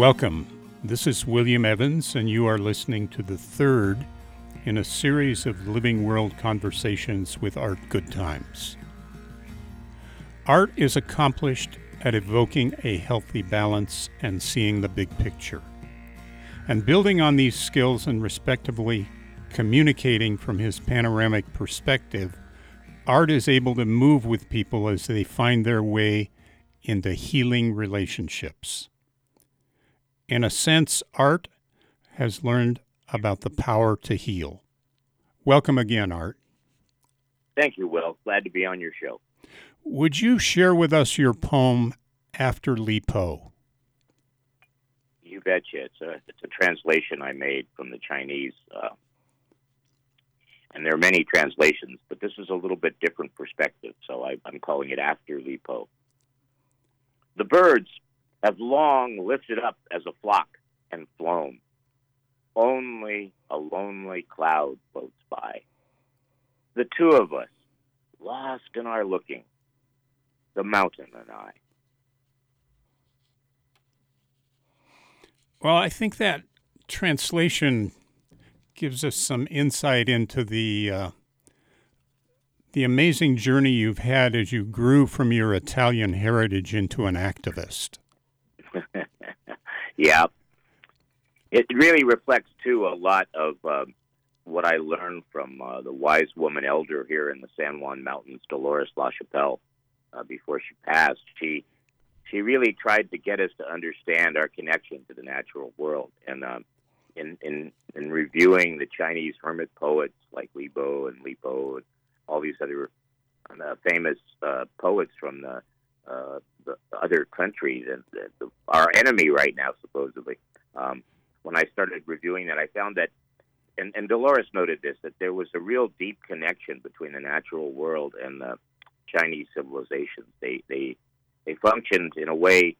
Welcome. This is William Evans, and you are listening to the third in a series of Living World conversations with Art Goodtimes. Art is accomplished at evoking a healthy balance and seeing the big picture. And building on these skills and respectively communicating from his panoramic perspective, Art is able to move with people as they find their way into healing relationships. In a sense, Art has learned about the power to heal. Welcome again, Art. Thank you, Will. Glad to be on your show. Would you share with us your poem, After Li Po? You betcha. It's a, it's a translation I made from the Chinese. Uh, and there are many translations, but this is a little bit different perspective, so I, I'm calling it After Li Po. The birds have long lifted up as a flock and flown. Only a lonely cloud floats by. The two of us, lost in our looking, the mountain and I. Well, I think that translation gives us some insight into the uh, the amazing journey you've had as you grew from your Italian heritage into an activist. Yeah, it really reflects too a lot of uh, what I learned from uh, the wise woman elder here in the San Juan Mountains, Dolores LaChapelle, uh, before she passed. She she really tried to get us to understand our connection to the natural world, and um, in in in reviewing the Chinese hermit poets like Li Bo and Li Po and all these other uh, famous uh, poets from the, uh, the other countries and the, the, our enemy right now, supposedly. Um, when I started reviewing that, I found that, and, and Dolores noted this, that there was a real deep connection between the natural world and the Chinese civilizations. They they they functioned in a way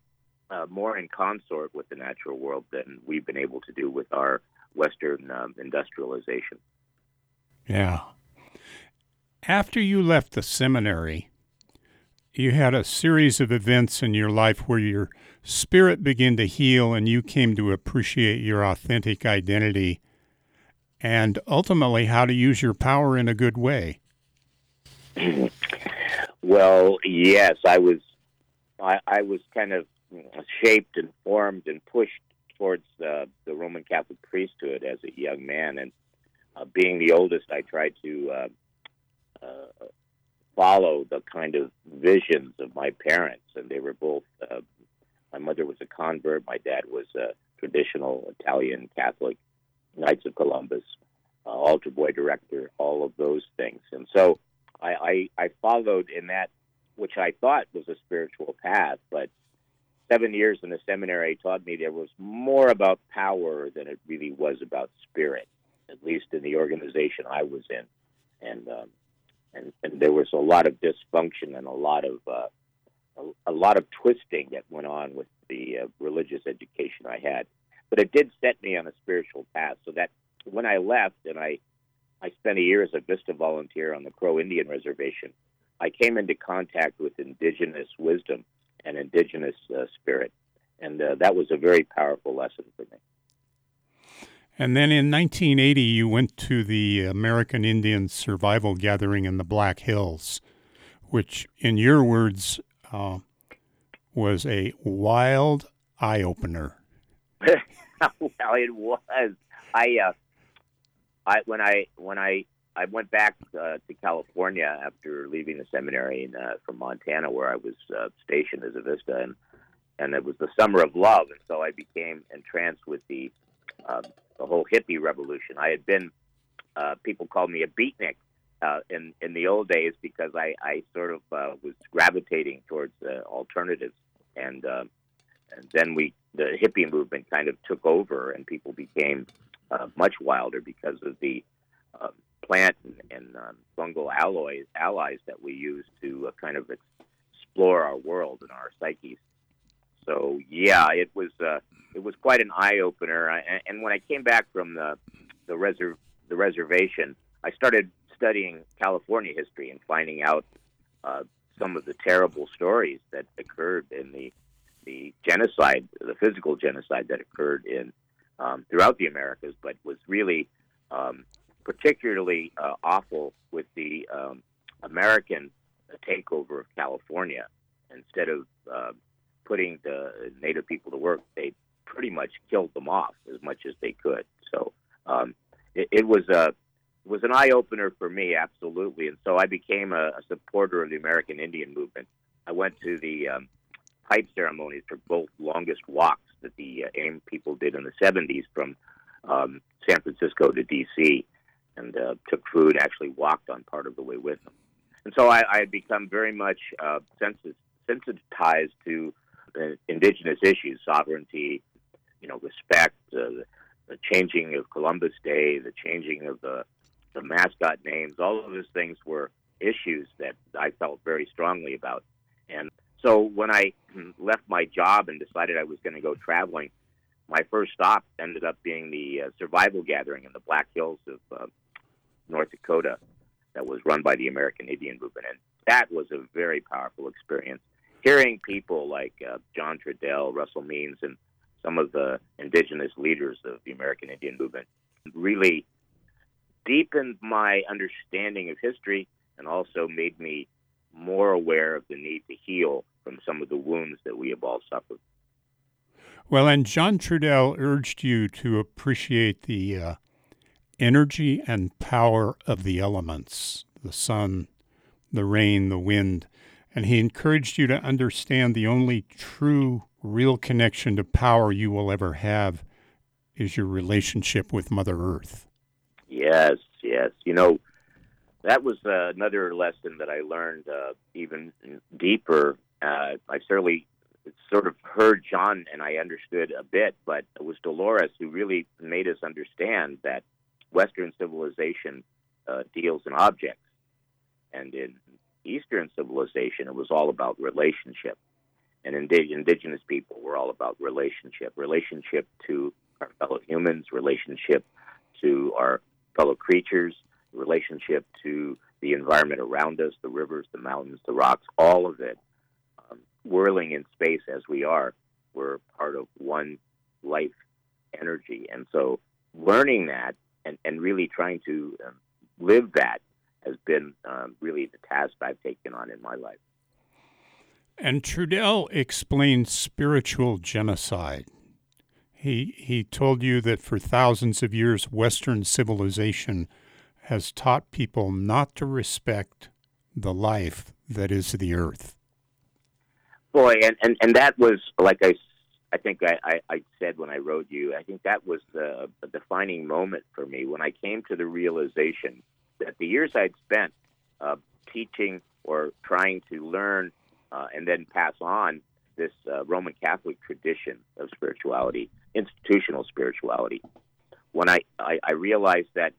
uh, more in consort with the natural world than we've been able to do with our Western um, industrialization. Yeah. After you left the seminary, you had a series of events in your life where your spirit began to heal and you came to appreciate your authentic identity and ultimately how to use your power in a good way. well, yes, I was I, I was kind of shaped and formed and pushed towards the Roman Catholic priesthood as a young man. And uh, being the oldest, I tried to uh, uh, follow the kind of visions of my parents. And they were both, uh, my mother was a convert, my dad was a traditional Italian Catholic, Knights of Columbus, uh, altar boy director, all of those things. And so I, I, I followed in that, which I thought was a spiritual path, but seven years in the seminary taught me there was more about power than it really was about spirit, at least in the organization I was in, and um, and and there was a lot of dysfunction and a lot of uh, a, a, lot of twisting that went on with the uh, religious education I had, but it did set me on a spiritual path. So that when I left and I I spent a year as a Vista volunteer on the Crow Indian Reservation, I came into contact with indigenous wisdom and indigenous uh, spirit. And uh, that was a very powerful lesson for me. And then in 1980, you went to the American Indian Survival Gathering in the Black Hills, which, in your words, uh, was a wild eye opener. well, it was. I, uh, I when I when I I went back uh, to California after leaving the seminary in, uh, from Montana, where I was uh, stationed as a Vista, and and it was the summer of love, and so I became entranced with the uh, the whole hippie revolution. I had been uh, people called me a beatnik uh, in in the old days because I I sort of uh, was gravitating towards uh, alternatives, and uh, and then we the hippie movement kind of took over, and people became uh, much wilder because of the uh, plant and, and um, fungal alloys, allies that we use to uh, kind of explore our world and our psyches. So yeah, it was uh, it was quite an eye opener. And, and when I came back from the the, reserv- the reservation, I started studying California history and finding out uh, some of the terrible stories that occurred in the the genocide, the physical genocide that occurred in um, throughout the Americas, but was really um, particularly uh, awful with the um, American takeover of California. Instead of uh, putting the native people to work, they pretty much killed them off as much as they could. So um, it, it was a was an eye opener for me, absolutely. And so I became a, a supporter of the American Indian movement. I went to the um, pipe ceremonies for both longest walks that the uh, AIM people did in the 70s from um, San Francisco to D.C. and uh, took food, actually walked on part of the way with them. And so I, had become very much uh, sensitized to indigenous issues, sovereignty, you know, respect, uh, the changing of Columbus Day, the changing of the the mascot names, all of those things were issues that I felt very strongly about. And so when I left my job and decided I was going to go traveling, my first stop ended up being the uh, survival gathering in the Black Hills of uh, North Dakota that was run by the American Indian Movement. And that was a very powerful experience. Hearing people like uh, John Trudell, Russell Means, and some of the indigenous leaders of the American Indian Movement really deepened my understanding of history and also made me more aware of the need to heal from some of the wounds that we have all suffered. Well, and John Trudell urged you to appreciate the uh, energy and power of the elements the sun, the rain, the wind. And he encouraged you to understand the only true, real connection to power you will ever have is your relationship with Mother Earth. Yes, yes. You know, that was uh, another lesson that I learned uh, even deeper. Uh, I certainly sort of heard John and I understood a bit, but it was Dolores who really made us understand that Western civilization uh, deals in objects, and in Eastern civilization, it was all about relationship. And indig- indigenous people were all about relationship, relationship to our fellow humans, relationship to our fellow creatures, relationship to the environment around us, the rivers, the mountains, the rocks, all of it, um, whirling in space as we are, we're part of one life energy. And so learning that and, and really trying to um, live that has been um, really the task I've taken on in my life. And Trudell explained spiritual genocide. He, he told you that for thousands of years, Western civilization has taught people not to respect the life that is the earth. Boy, and, and, and that was, like I, I think I, I, I said when I wrote you, I think that was the, the defining moment for me when I came to the realization that the years I'd spent uh, teaching or trying to learn uh, and then pass on this uh, Roman Catholic tradition of spirituality, institutional spirituality, when I, I, I, realized that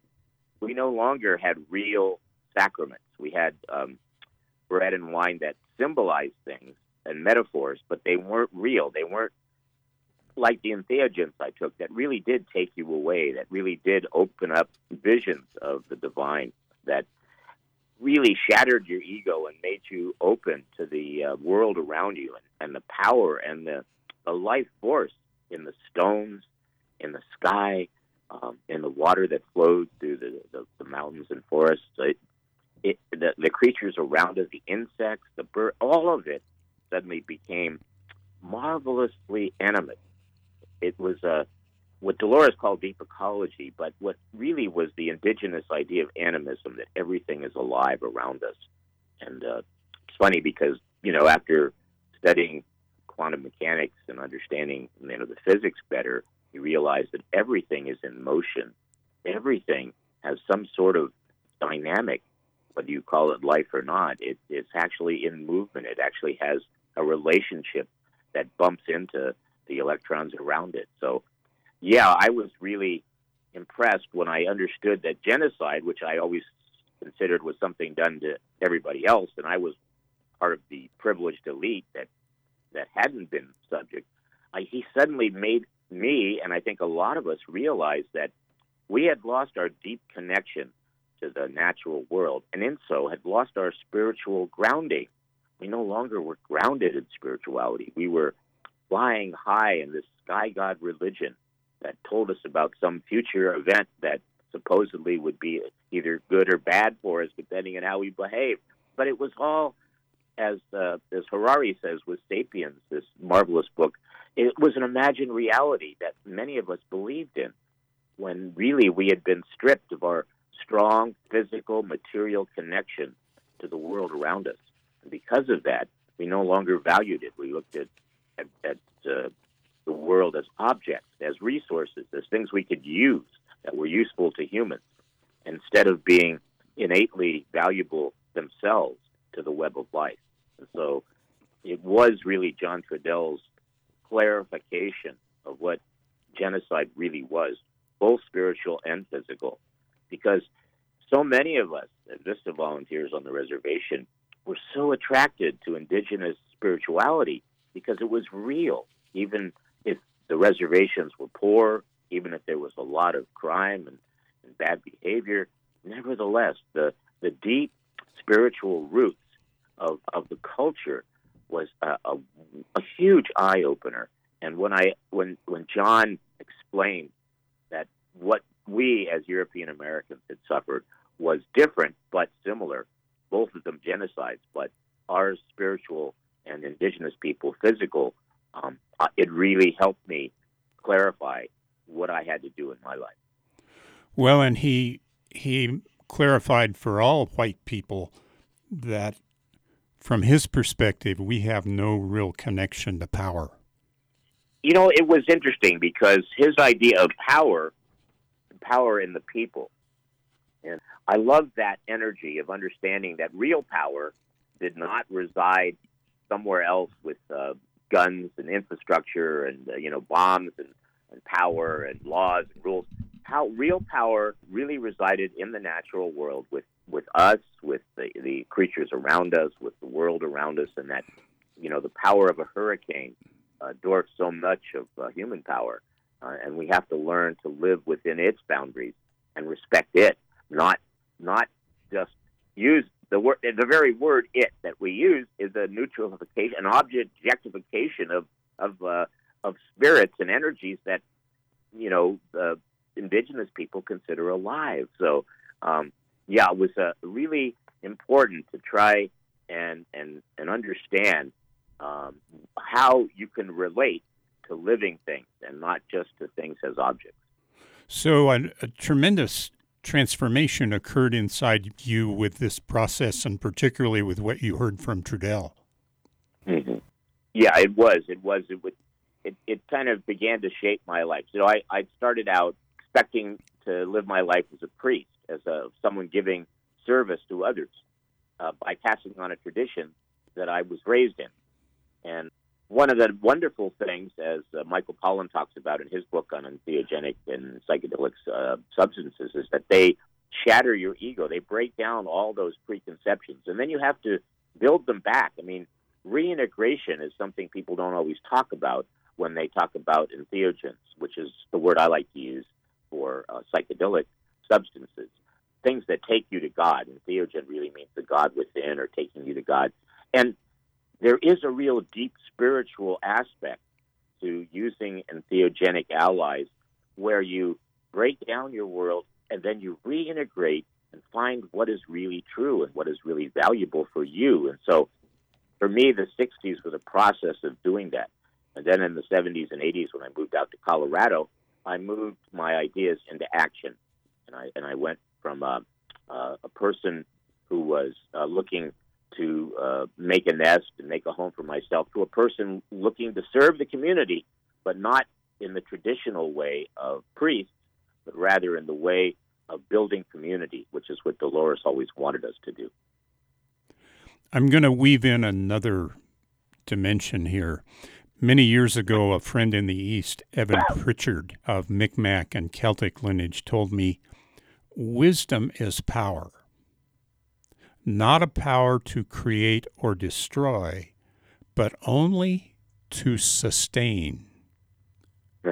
we no longer had real sacraments. We had um, bread and wine that symbolized things and metaphors, but they weren't real. They weren't like the entheogens I took that really did take you away, that really did open up visions of the divine, that really shattered your ego and made you open to the uh, world around you and, and the power and the, the life force in the stones, in the sky, um, in the water that flows through the, the, the mountains and forests. It, it, the, the creatures around us, the insects, the bird, all of it suddenly became marvelously animate. It was a what Dolores called deep ecology, but what really was the indigenous idea of animism that everything is alive around us. And uh, it's funny because you know after studying quantum mechanics and understanding you know the physics better, you realize that everything is in motion. Everything has some sort of dynamic, whether you call it life or not. It, it's actually in movement. It actually has a relationship that bumps into the electrons around it. So yeah, I was really impressed when I understood that genocide, which I always considered was something done to everybody else, and I was part of the privileged elite that that hadn't been subject. I, he suddenly made me, and I think a lot of us, realize that we had lost our deep connection to the natural world, and in so had lost our spiritual grounding. We no longer were grounded in spirituality. We were flying high in this sky god religion that told us about some future event that supposedly would be either good or bad for us, depending on how we behave. But it was all, as uh, as Harari says with *Sapiens*, this marvelous book. It was an imagined reality that many of us believed in, when really we had been stripped of our strong physical, material connection to the world around us. And because of that, we no longer valued it. We looked at at, at uh, the world as objects, as resources, as things we could use that were useful to humans, instead of being innately valuable themselves to the web of life. And so it was really John Trudell's clarification of what genocide really was, both spiritual and physical, because so many of us, as Vista volunteers on the reservation, were so attracted to indigenous spirituality because it was real, even if the reservations were poor, even if there was a lot of crime and, and bad behavior. Nevertheless, the the deep spiritual roots of, of the culture was a, a, a huge eye opener. And when I when when John explained that what we as European Americans had suffered was different but similar, both of them genocides, but our spiritual and indigenous people physical, um, uh, it really helped me clarify what I had to do in my life. Well, and he he clarified for all white people that from his perspective, we have no real connection to power. You know, it was interesting because his idea of power, power in the people, and I love that energy of understanding that real power did not reside somewhere else with uh, guns and infrastructure and uh, you know bombs and and power and laws and rules. How real power really resided in the natural world with, with us, with the, the creatures around us, with the world around us, and that, you know, the power of a hurricane uh, dwarfs so much of uh, human power. Uh, and we have to learn to live within its boundaries and respect it, not not just use the word. The very word "it" that we use is a neutralification, an objectification of of uh, of spirits and energies that you know the indigenous people consider alive. So um, yeah, it was uh, really important to try and and and understand um, how you can relate to living things and not just to things as objects. So a, a tremendous transformation occurred inside you with this process, and particularly with what you heard from Trudell. Mm-hmm. Yeah, it was. It was. It was it, it kind of began to shape my life. So I, I started out expecting to live my life as a priest, as a, someone giving service to others uh, by passing on a tradition that I was raised in. And one of the wonderful things, as uh, Michael Pollan talks about in his book on entheogenic and psychedelic uh, substances, is that they shatter your ego. They break down all those preconceptions, and then you have to build them back. I mean, reintegration is something people don't always talk about when they talk about entheogens, which is the word I like to use for uh, psychedelic substances, things that take you to God. And Entheogen really means the God within or taking you to God. And there is a real deep spiritual aspect to using entheogenic allies where you break down your world and then you reintegrate and find what is really true and what is really valuable for you. And so for me, the 60s was a process of doing that. And then in the 70s and 80s, when I moved out to Colorado, I moved my ideas into action. And I, and I went from uh, uh, a person who was uh, looking to uh, make a nest and make a home for myself to a person looking to serve the community, but not in the traditional way of priests, but rather in the way of building community, which is what Dolores always wanted us to do. I'm going to weave in another dimension here. Many years ago, a friend in the East, Evan Pritchard of Micmac and Celtic lineage, told me wisdom is power, not a power to create or destroy, but only to sustain.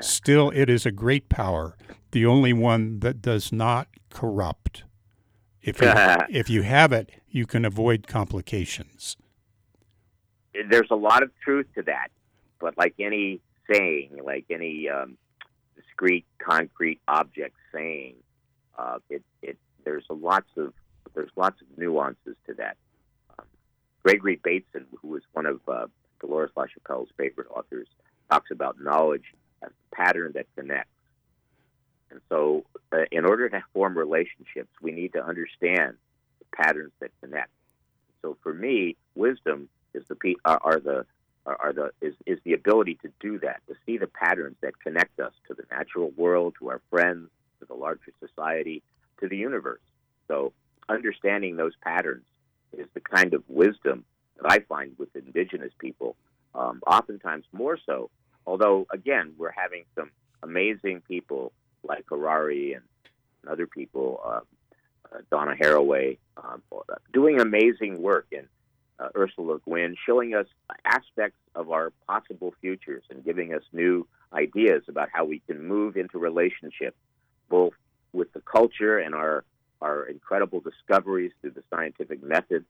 Still, it is a great power, the only one that does not corrupt. If you, if you have it, you can avoid complications there's a lot of truth to that. but like any saying, like any um, discrete, concrete object saying, uh, it it there's lots of there's lots of nuances to that. Um, Gregory Bateson, who was one of uh, Dolores LaChapelle's favorite authors, talks about knowledge as a pattern that connects. And so, uh, in order to form relationships, we need to understand the patterns that connect. So, for me, wisdom is the are, are the are, the is, is the ability to do that, to see the patterns that connect us to the natural world, to our friends, to the larger society, to the universe. So, understanding those patterns is the kind of wisdom that I find with indigenous people, um, oftentimes more so. Although, again, we're having some amazing people like Harari and, other people, uh, uh, Donna Haraway, um, doing amazing work, and uh, Ursula Guin showing us aspects of our possible futures and giving us new ideas about how we can move into relationship, both with the culture and our our incredible discoveries through the scientific method.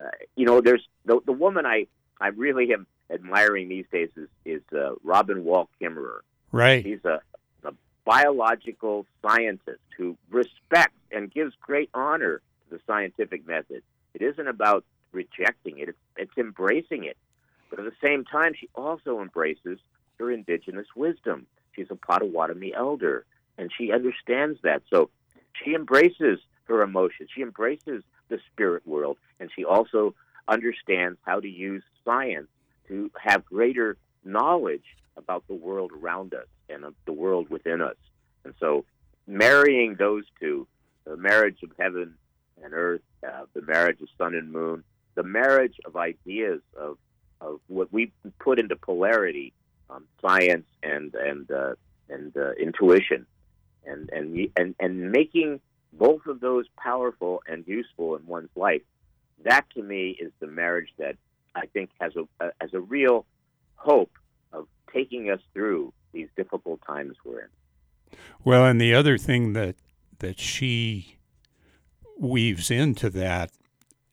Uh, you know, there's the, the woman I I really am admiring these days is is uh, Robin Wall Kimmerer. Right. He's a, a biological scientist who respects and gives great honor to the scientific method. It isn't about rejecting it; it's, it's embracing it. But at the same time, she also embraces her indigenous wisdom. She's a Potawatomi elder, and she understands that. So she embraces her emotions. She embraces the spirit world, and she also understands how to use science to have greater knowledge about the world around us and the world within us. And so, marrying those two, the marriage of heaven and earth, uh, the marriage of sun and moon, the marriage of ideas of of what we put into polarity, um, science and and uh, and uh, intuition, and and and and making both of those powerful and useful in one's life. That to me is the marriage that I think has a, has a real hope of taking us through these difficult times we're in. Well, and the other thing that that she weaves into that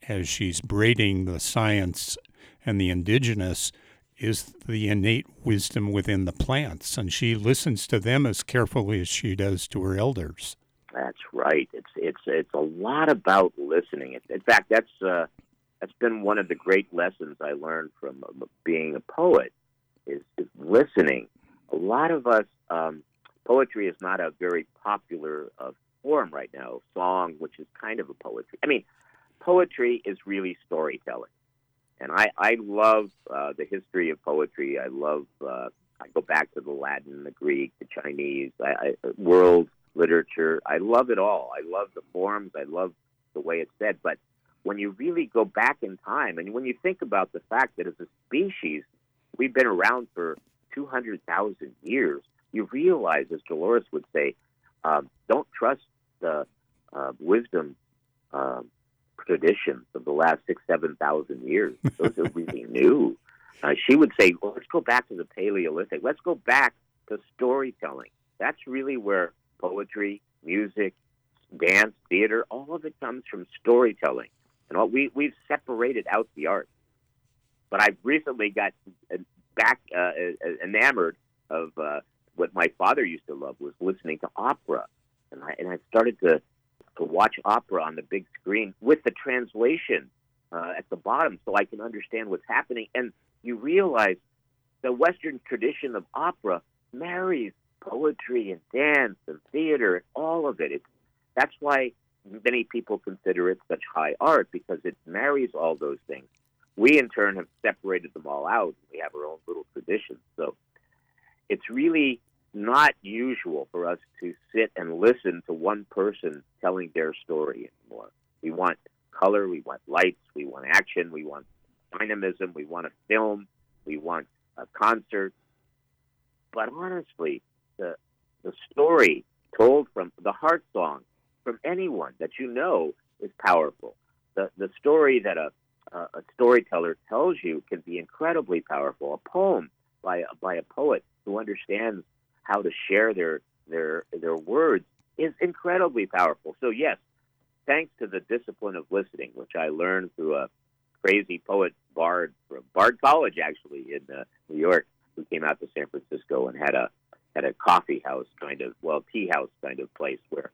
as she's braiding the science and the indigenous is the innate wisdom within the plants, and she listens to them as carefully as she does to her elders. That's right. It's it's it's a lot about listening. In fact, that's uh, that's been one of the great lessons I learned from uh, being a poet is, is listening. A lot of us, um, poetry is not a very popular uh, form right now. Song, which is kind of a poetry. I mean, poetry is really storytelling. And I, I love uh, the history of poetry. I love, uh, I go back to the Latin, the Greek, the Chinese, I, I, world literature. I love it all. I love the forms. I love the way it's said. But when you really go back in time, and when you think about the fact that as a species, we've been around for 200,000 years, you realize, as Dolores would say, um, don't trust the uh, wisdom um, traditions of the last six, seven thousand years. Those are really new. Uh, she would say, well, let's go back to the Paleolithic. Let's go back to storytelling. That's really where poetry, music, dance, theater, all of it comes from storytelling. And all, we, we've separated out the art. But I've recently got uh, back uh, uh, enamored of uh, what my father used to love was listening to opera. And I, and I started to to watch opera on the big screen with the translation uh, at the bottom so I can understand what's happening. And you realize the Western tradition of opera marries poetry and dance and theater and all of it. It's, that's why many people consider it such high art because it marries all those things. We, in turn, have separated them all out. We have our own little traditions. So it's really not usual for us to sit and listen to one person telling their story anymore. We want color, we want lights, we want action, we want dynamism, we want a film, we want a concert. But honestly, the the story told from the heart song from anyone that you know is powerful. The the story that a a storyteller tells you can be incredibly powerful. A poem by a, by a poet who understands how to share their their their words is incredibly powerful. So yes, thanks to the discipline of listening, which I learned through a crazy poet Bard from Bard College, actually in uh, New York. who came out to San Francisco and had a had a coffee house kind of well tea house kind of place where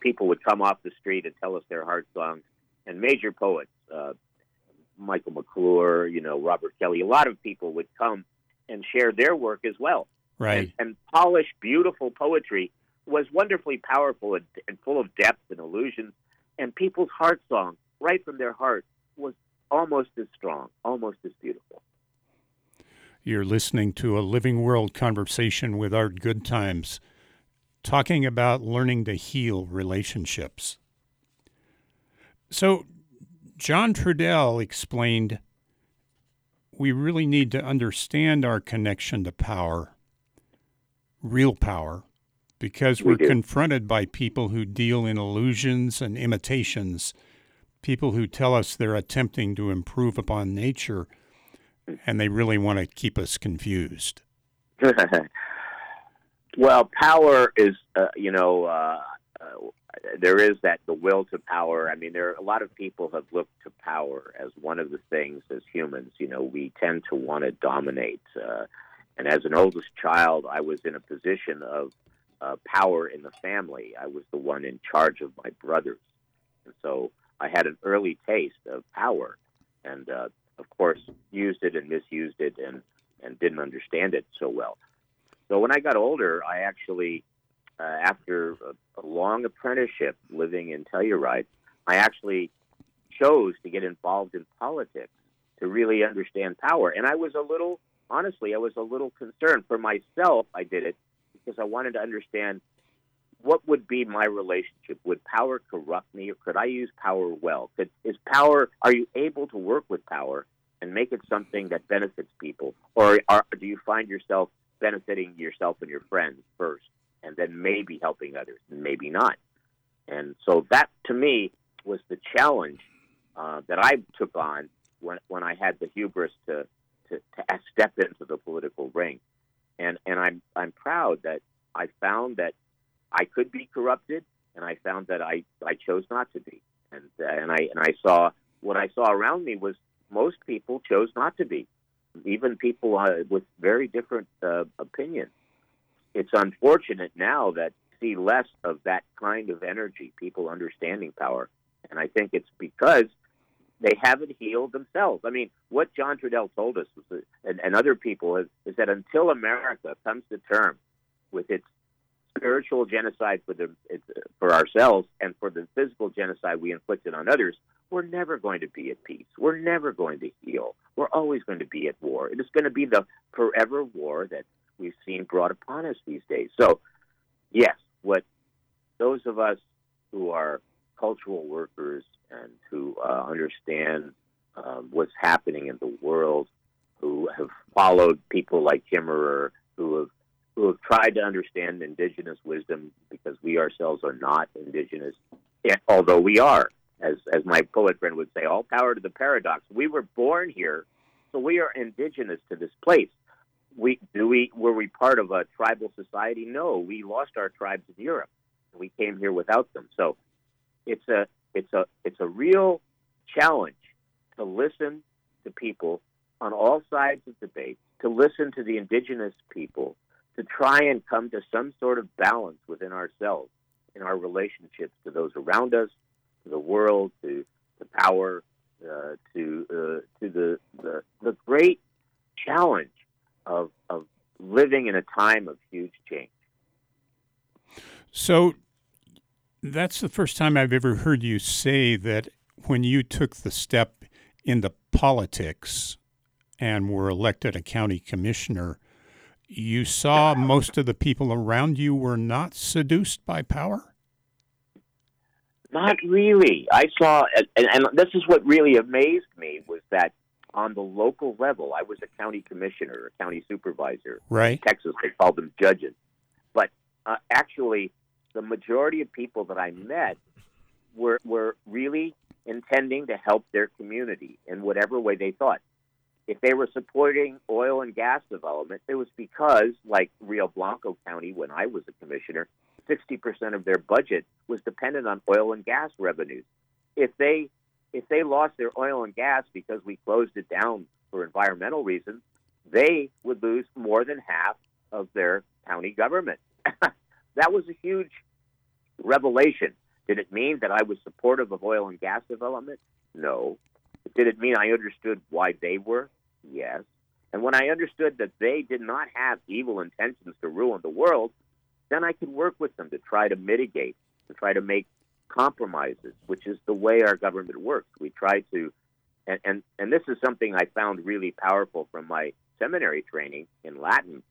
people would come off the street and tell us their heart songs and major poets uh, Michael McClure you know Robert Kelly a lot of people would come and share their work as well right. And, and polished beautiful poetry was wonderfully powerful and, and full of depth and illusions. And people's heart song right from their heart was almost as strong almost as beautiful. You're listening to a Living World conversation with Art Goodtimes, talking about learning to heal relationships. So, John Trudell explained we really need to understand our connection to power, real power, because we're confronted by people who deal in illusions and imitations, people who tell us they're attempting to improve upon nature and they really want to keep us confused. well, power is, uh, you know, uh, uh, there is that the will to power. I mean, there are a lot of people have looked to power as one of the things as humans. You know, we tend to want to dominate. And as an oldest child, I was in a position of uh, power in the family. I was the one in charge of my brothers, and so I had an early taste of power. And uh, of course, used it and misused it and, and didn't understand it so well. So when I got older, I actually, uh, after a, a long apprenticeship living in Telluride, I actually chose to get involved in politics to really understand power. And I was a little, honestly, I was a little concerned for myself. I did it because I wanted to understand what would be my relationship? Would power corrupt me, or could I use power well? Could, is power? Are you able to work with power and make it something that benefits people, or are, do you find yourself benefiting yourself and your friends first, and then maybe helping others, and maybe not? And so that, to me, was the challenge uh, that I took on when when I had the hubris to to, to step into the political ring, and and I'm I'm proud that I found that I could be corrupted, and I found that I, I chose not to be. And uh, and I and I saw what I saw around me was most people chose not to be, even people uh, with very different uh, opinions. It's unfortunate now that see less of that kind of energy, people understanding power, and I think it's because they haven't healed themselves. I mean, what John Trudell told us, was, and, and other people, is, is that until America comes to terms with its spiritual genocide for the for ourselves and for the physical genocide we inflicted on others, we're never going to be at peace. We're never going to heal. We're always going to be at war. It is going to be the forever war that we've seen brought upon us these days. So, yes, what those of us who are cultural workers and who uh, understand um, what's happening in the world, who have followed people like Kimmerer, who have who have tried to understand indigenous wisdom because we ourselves are not indigenous, although we are, as as my poet friend would say, all power to the paradox. We were born here, so we are indigenous to this place. We do we were we part of a tribal society? No, we lost our tribes in Europe. We came here without them. So it's a it's a it's a real challenge to listen to people on all sides of debate, to listen to the indigenous people to try and come to some sort of balance within ourselves in our relationships to those around us, to the world, to the power, uh, to uh, to the, the the great challenge of of living in a time of huge change. So that's the first time I've ever heard you say that when you took the step into politics and were elected a county commissioner you saw most of the people around you were not seduced by power? Not really. I saw, and, and this is what really amazed me was that on the local level, I was a county commissioner, a county supervisor. Right. In Texas, they called them judges. But uh, actually, the majority of people that I met were were really intending to help their community in whatever way they thought if they were supporting oil and gas development, it was because, like Rio Blanco County, when I was a commissioner, 60% of their budget was dependent on oil and gas revenues. If they if they lost their oil and gas because we closed it down for environmental reasons, they would lose more than half of their county government. that was a huge revelation. Did it mean that I was supportive of oil and gas development? No. Did it mean I understood why they were? Yes. And when I understood that they did not have evil intentions to ruin the world, then I could work with them to try to mitigate, to try to make compromises, which is the way our government works. We try to, and, and, and this is something I found really powerful from my seminary training in Latin.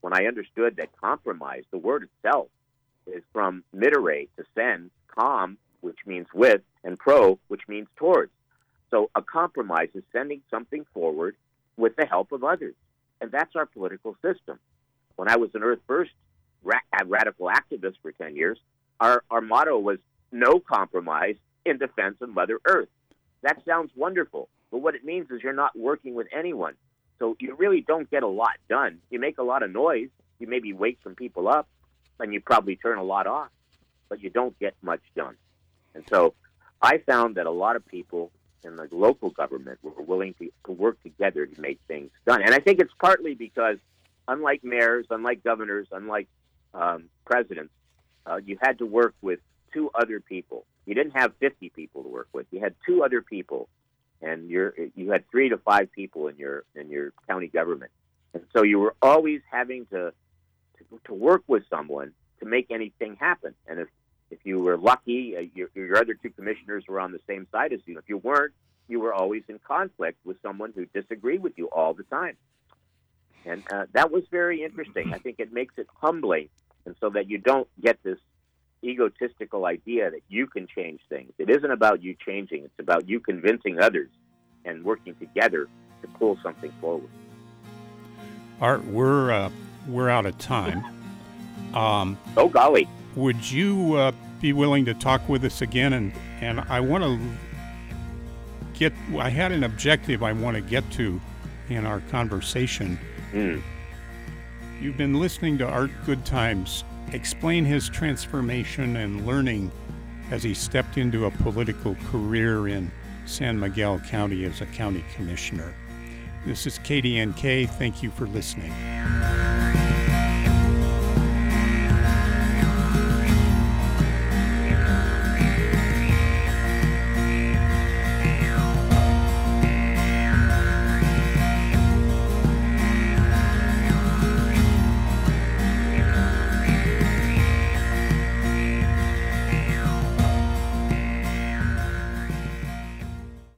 When I understood that compromise, the word itself, is from mitere, to send, com, which means with, and pro, which means towards. So a compromise is sending something forward with the help of others. And that's our political system. When I was an Earth First ra- radical activist for 10 years, our, our motto was no compromise in defense of Mother Earth. That sounds wonderful, but what it means is you're not working with anyone. So you really don't get a lot done. You make a lot of noise. You maybe wake some people up, and you probably turn a lot off, but you don't get much done. And so I found that a lot of people in the local government were willing to, to work together to make things done. And I think it's partly because, unlike mayors, unlike governors, unlike um, presidents, uh, you had to work with two other people. You didn't have 50 people to work with. You had two other people, and you're, you had three to five people in your in your county government. And so you were always having to, to, to work with someone to make anything happen. And if if you were lucky, uh, your, your other two commissioners were on the same side as you. If you weren't, you were always in conflict with someone who disagreed with you all the time. And uh, that was very interesting. I think it makes it humbling, and so that you don't get this egotistical idea that you can change things. It isn't about you changing, it's about you convincing others and working together to pull something forward. Art, we're, uh, we're out of time. Um, oh, golly would you uh, be willing to talk with us again? And, and I want to get, I had an objective I want to get to in our conversation. Mm. You've been listening to Art Goodtimes explain his transformation and learning as he stepped into a political career in San Miguel County as a county commissioner. This is KDNK. Thank you for listening.